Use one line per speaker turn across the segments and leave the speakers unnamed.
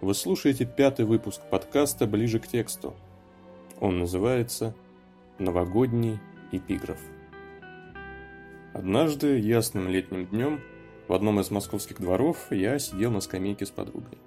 Вы слушаете пятый выпуск подкаста «Ближе к тексту». Он называется «Новогодний эпиграф». Однажды, ясным летним днем, в одном из московских дворов я сидел на скамейке с подругой.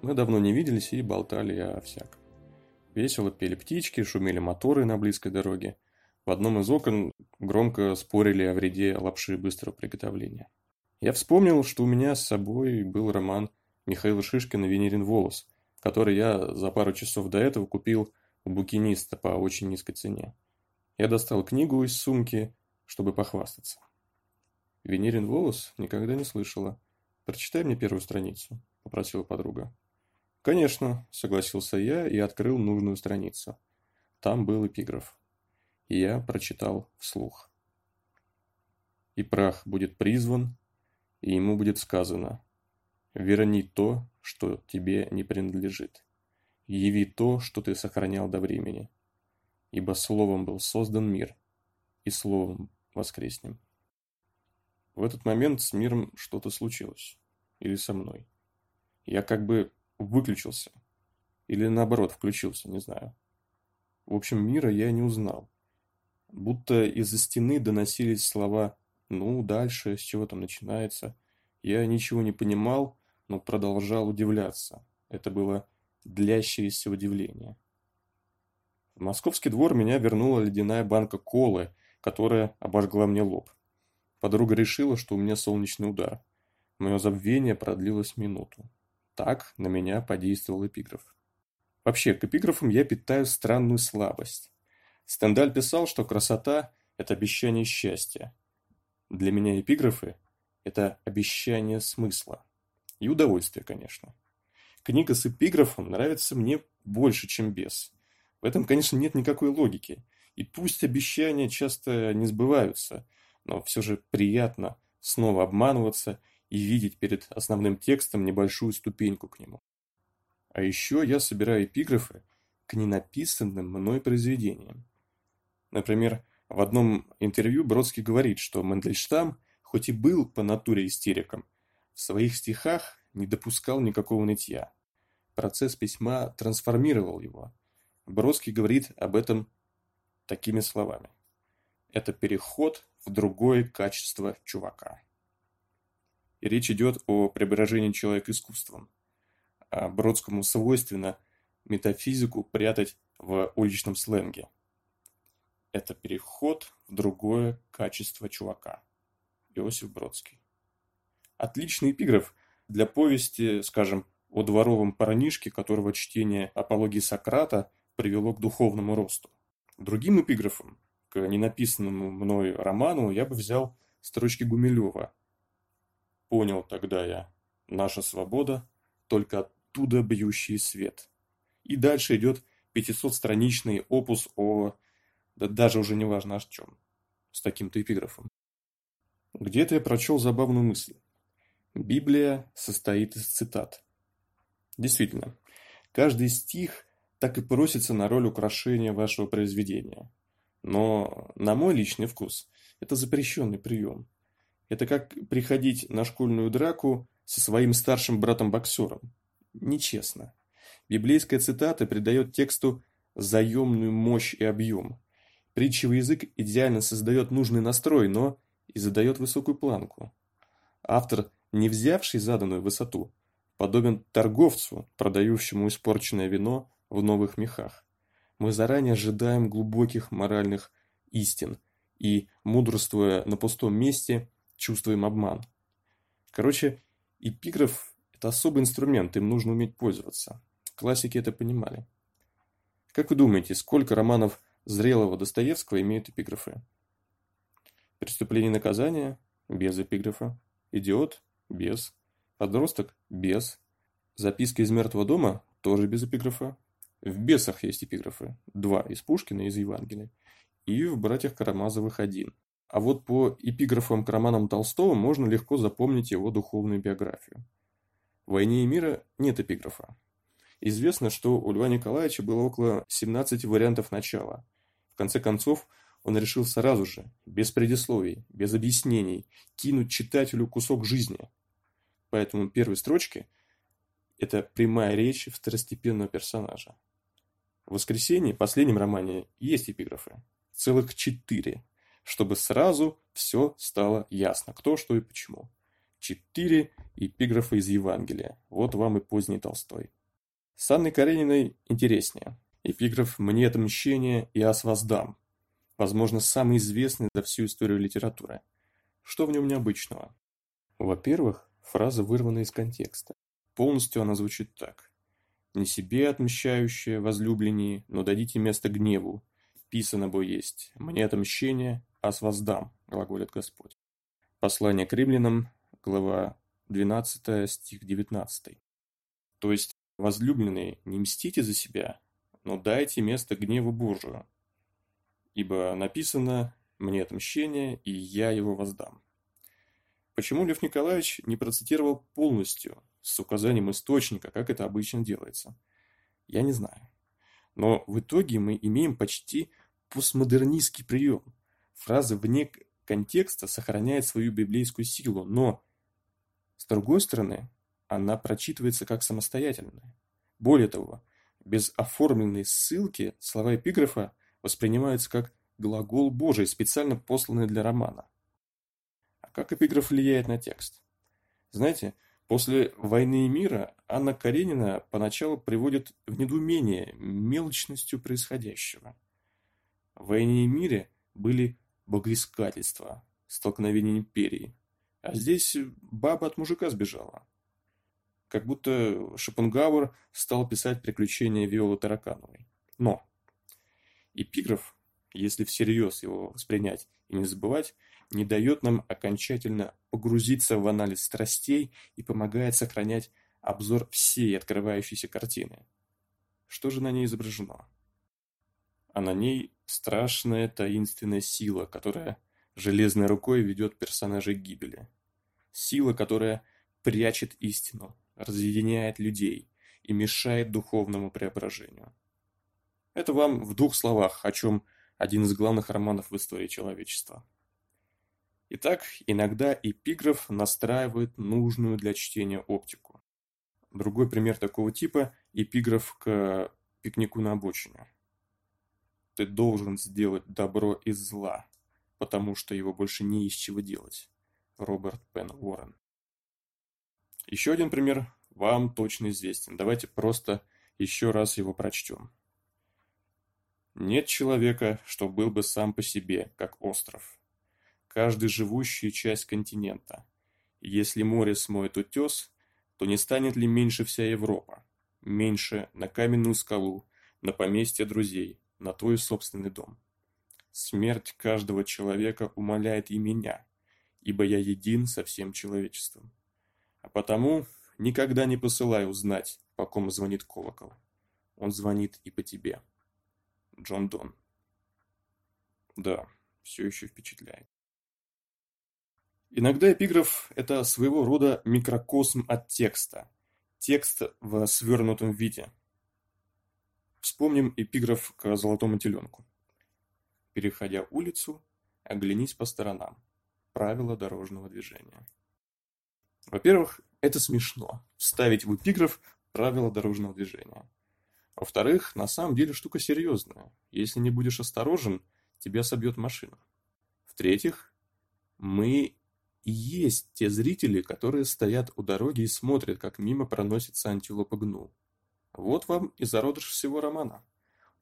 Мы давно не виделись и болтали о всяком. Весело пели птички, шумели моторы на близкой дороге. В одном из окон громко спорили о вреде лапши быстрого приготовления. Я вспомнил, что у меня с собой был роман Михаила Шишкина «Венерин волос», который я за пару часов до этого купил у букиниста по очень низкой цене. Я достал книгу из сумки, чтобы похвастаться. «Венерин волос» никогда не слышала. «Прочитай мне первую страницу», — попросила подруга. «Конечно», — согласился я и открыл нужную страницу. Там был эпиграф. И я прочитал вслух. «И прах будет призван, и ему будет сказано, Верни то, что тебе не принадлежит. Яви то, что ты сохранял до времени. Ибо словом был создан мир, и словом воскреснем. В этот момент с миром что-то случилось. Или со мной. Я как бы выключился. Или наоборот включился, не знаю. В общем, мира я не узнал. Будто из-за стены доносились слова «ну, дальше, с чего там начинается». Я ничего не понимал, но продолжал удивляться. Это было длящееся удивление. В московский двор меня вернула ледяная банка колы, которая обожгла мне лоб. Подруга решила, что у меня солнечный удар. Мое забвение продлилось минуту. Так на меня подействовал эпиграф. Вообще, к эпиграфам я питаю странную слабость. Стендаль писал, что красота – это обещание счастья. Для меня эпиграфы – это обещание смысла. И удовольствие, конечно. Книга с эпиграфом нравится мне больше, чем без. В этом, конечно, нет никакой логики. И пусть обещания часто не сбываются, но все же приятно снова обманываться и видеть перед основным текстом небольшую ступеньку к нему. А еще я собираю эпиграфы к ненаписанным мной произведениям. Например, в одном интервью Бродский говорит, что Мендельштам, хоть и был по натуре истериком, в своих стихах не допускал никакого нытья. Процесс письма трансформировал его. Бродский говорит об этом такими словами. Это переход в другое качество чувака. И речь идет о преображении человека искусством. А Бродскому свойственно метафизику прятать в уличном сленге. Это переход в другое качество чувака. Иосиф Бродский. Отличный эпиграф для повести, скажем, о дворовом парнишке, которого чтение апологии Сократа привело к духовному росту. Другим эпиграфом к ненаписанному мной роману я бы взял строчки Гумилева. «Понял тогда я, наша свобода, только оттуда бьющий свет». И дальше идет 500-страничный опус о... да даже уже не важно о чем, с таким-то эпиграфом. Где-то я прочел забавную мысль. Библия состоит из цитат. Действительно, каждый стих так и просится на роль украшения вашего произведения. Но, на мой личный вкус, это запрещенный прием. Это как приходить на школьную драку со своим старшим братом-боксером. Нечестно. Библейская цитата придает тексту заемную мощь и объем. Притчевый язык идеально создает нужный настрой, но и задает высокую планку. Автор не взявший заданную высоту, подобен торговцу, продающему испорченное вино в новых мехах. Мы заранее ожидаем глубоких моральных истин и, мудрствуя на пустом месте, чувствуем обман. Короче, эпиграф – это особый инструмент, им нужно уметь пользоваться. Классики это понимали. Как вы думаете, сколько романов зрелого Достоевского имеют эпиграфы? «Преступление и наказание» – без эпиграфа. «Идиот» Без. Подросток? Без. Записка из мертвого дома? Тоже без эпиграфа. В «Бесах» есть эпиграфы. Два из Пушкина и из Евангелия. И в «Братьях Карамазовых» один. А вот по эпиграфам к романам Толстого можно легко запомнить его духовную биографию. В «Войне и мира» нет эпиграфа. Известно, что у Льва Николаевича было около 17 вариантов начала. В конце концов, он решил сразу же, без предисловий, без объяснений, кинуть читателю кусок жизни. Поэтому первой строчке – это прямая речь второстепенного персонажа. В «Воскресенье», последнем романе, есть эпиграфы. Целых четыре, чтобы сразу все стало ясно, кто, что и почему. Четыре эпиграфа из Евангелия. Вот вам и поздний Толстой. С Анной Карениной интереснее. Эпиграф «Мне отмщение, я с вас дам». Возможно, самый известный за всю историю литературы. Что в нем необычного? Во-первых, фраза вырвана из контекста. Полностью она звучит так. «Не себе отмщающее, возлюбленнее, но дадите место гневу. Писано бо есть. Мне а с вас дам», глаголит Господь. Послание к римлянам, глава 12, стих 19. То есть, возлюбленные, не мстите за себя, но дайте место гневу Божию. Ибо написано «Мне отмщение, и я его воздам». Почему Лев Николаевич не процитировал полностью, с указанием источника, как это обычно делается? Я не знаю. Но в итоге мы имеем почти постмодернистский прием. Фраза вне контекста сохраняет свою библейскую силу, но, с другой стороны, она прочитывается как самостоятельная. Более того, без оформленной ссылки слова эпиграфа воспринимаются как глагол Божий, специально посланный для романа. Как эпиграф влияет на текст? Знаете, после «Войны и мира» Анна Каренина поначалу приводит в недоумение мелочностью происходящего. В «Войне и мире» были богоискательства, столкновения империи, а здесь баба от мужика сбежала. Как будто Шопенгауэр стал писать приключения Виолы Таракановой. Но эпиграф, если всерьез его воспринять и не забывать, не дает нам окончательно погрузиться в анализ страстей и помогает сохранять обзор всей открывающейся картины. Что же на ней изображено? А на ней страшная таинственная сила, которая железной рукой ведет персонажей к гибели. Сила, которая прячет истину, разъединяет людей и мешает духовному преображению. Это вам в двух словах, о чем один из главных романов в истории человечества. Итак, иногда эпиграф настраивает нужную для чтения оптику. Другой пример такого типа – эпиграф к пикнику на обочине. Ты должен сделать добро из зла, потому что его больше не из чего делать. Роберт Пен Уоррен. Еще один пример вам точно известен. Давайте просто еще раз его прочтем. Нет человека, что был бы сам по себе, как остров каждый живущий часть континента. если море смоет утес, то не станет ли меньше вся Европа? Меньше на каменную скалу, на поместье друзей, на твой собственный дом. Смерть каждого человека умоляет и меня, ибо я един со всем человечеством. А потому никогда не посылай узнать, по ком звонит колокол. Он звонит и по тебе. Джон Дон. Да, все еще впечатляет. Иногда эпиграф – это своего рода микрокосм от текста. Текст в свернутом виде. Вспомним эпиграф к «Золотому теленку». Переходя улицу, оглянись по сторонам. Правила дорожного движения. Во-первых, это смешно – вставить в эпиграф правила дорожного движения. Во-вторых, на самом деле штука серьезная. Если не будешь осторожен, тебя собьет машина. В-третьих, мы и есть те зрители, которые стоят у дороги и смотрят, как мимо проносится антилопа гну. Вот вам и зародыш всего романа.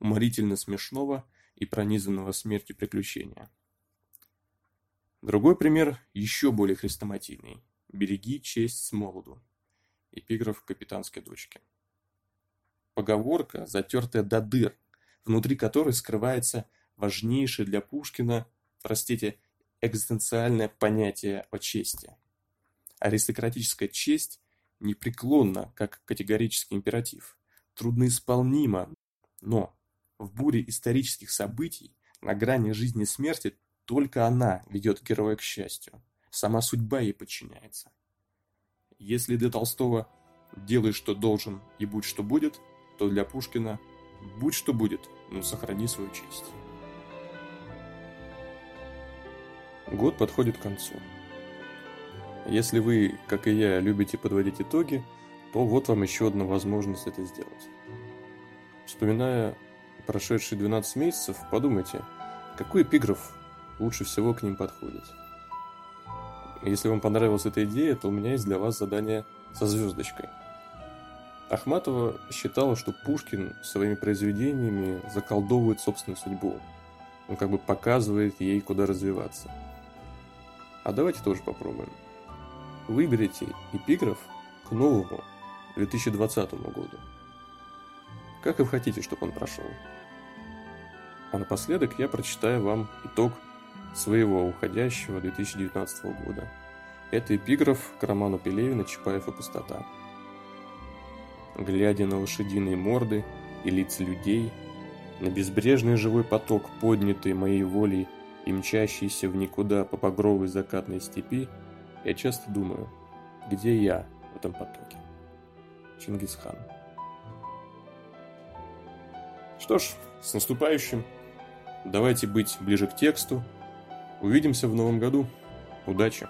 Уморительно смешного и пронизанного смертью приключения. Другой пример еще более хрестоматийный. «Береги честь с молоду». Эпиграф капитанской дочки. Поговорка, затертая до дыр, внутри которой скрывается важнейшее для Пушкина, простите, экзистенциальное понятие о чести. Аристократическая честь непреклонна, как категорический императив, трудноисполнима, но в буре исторических событий на грани жизни и смерти только она ведет героя к счастью. Сама судьба ей подчиняется. Если для Толстого «делай, что должен, и будь, что будет», то для Пушкина «будь, что будет, но сохрани свою честь». Год подходит к концу. Если вы, как и я, любите подводить итоги, то вот вам еще одна возможность это сделать. Вспоминая прошедшие 12 месяцев, подумайте, какой эпиграф лучше всего к ним подходит. Если вам понравилась эта идея, то у меня есть для вас задание со звездочкой. Ахматова считала, что Пушкин своими произведениями заколдовывает собственную судьбу. Он как бы показывает ей, куда развиваться. А давайте тоже попробуем. Выберите эпиграф к новому 2020 году. Как вы хотите, чтобы он прошел. А напоследок я прочитаю вам итог своего уходящего 2019 года. Это эпиграф к роману Пелевина «Чапаев и пустота». Глядя на лошадиные морды и лица людей, на безбрежный живой поток, поднятый моей волей и мчащийся в никуда по багровой закатной степи, я часто думаю, где я в этом потоке? Чингисхан. Что ж, с наступающим! Давайте быть ближе к тексту. Увидимся в новом году. Удачи!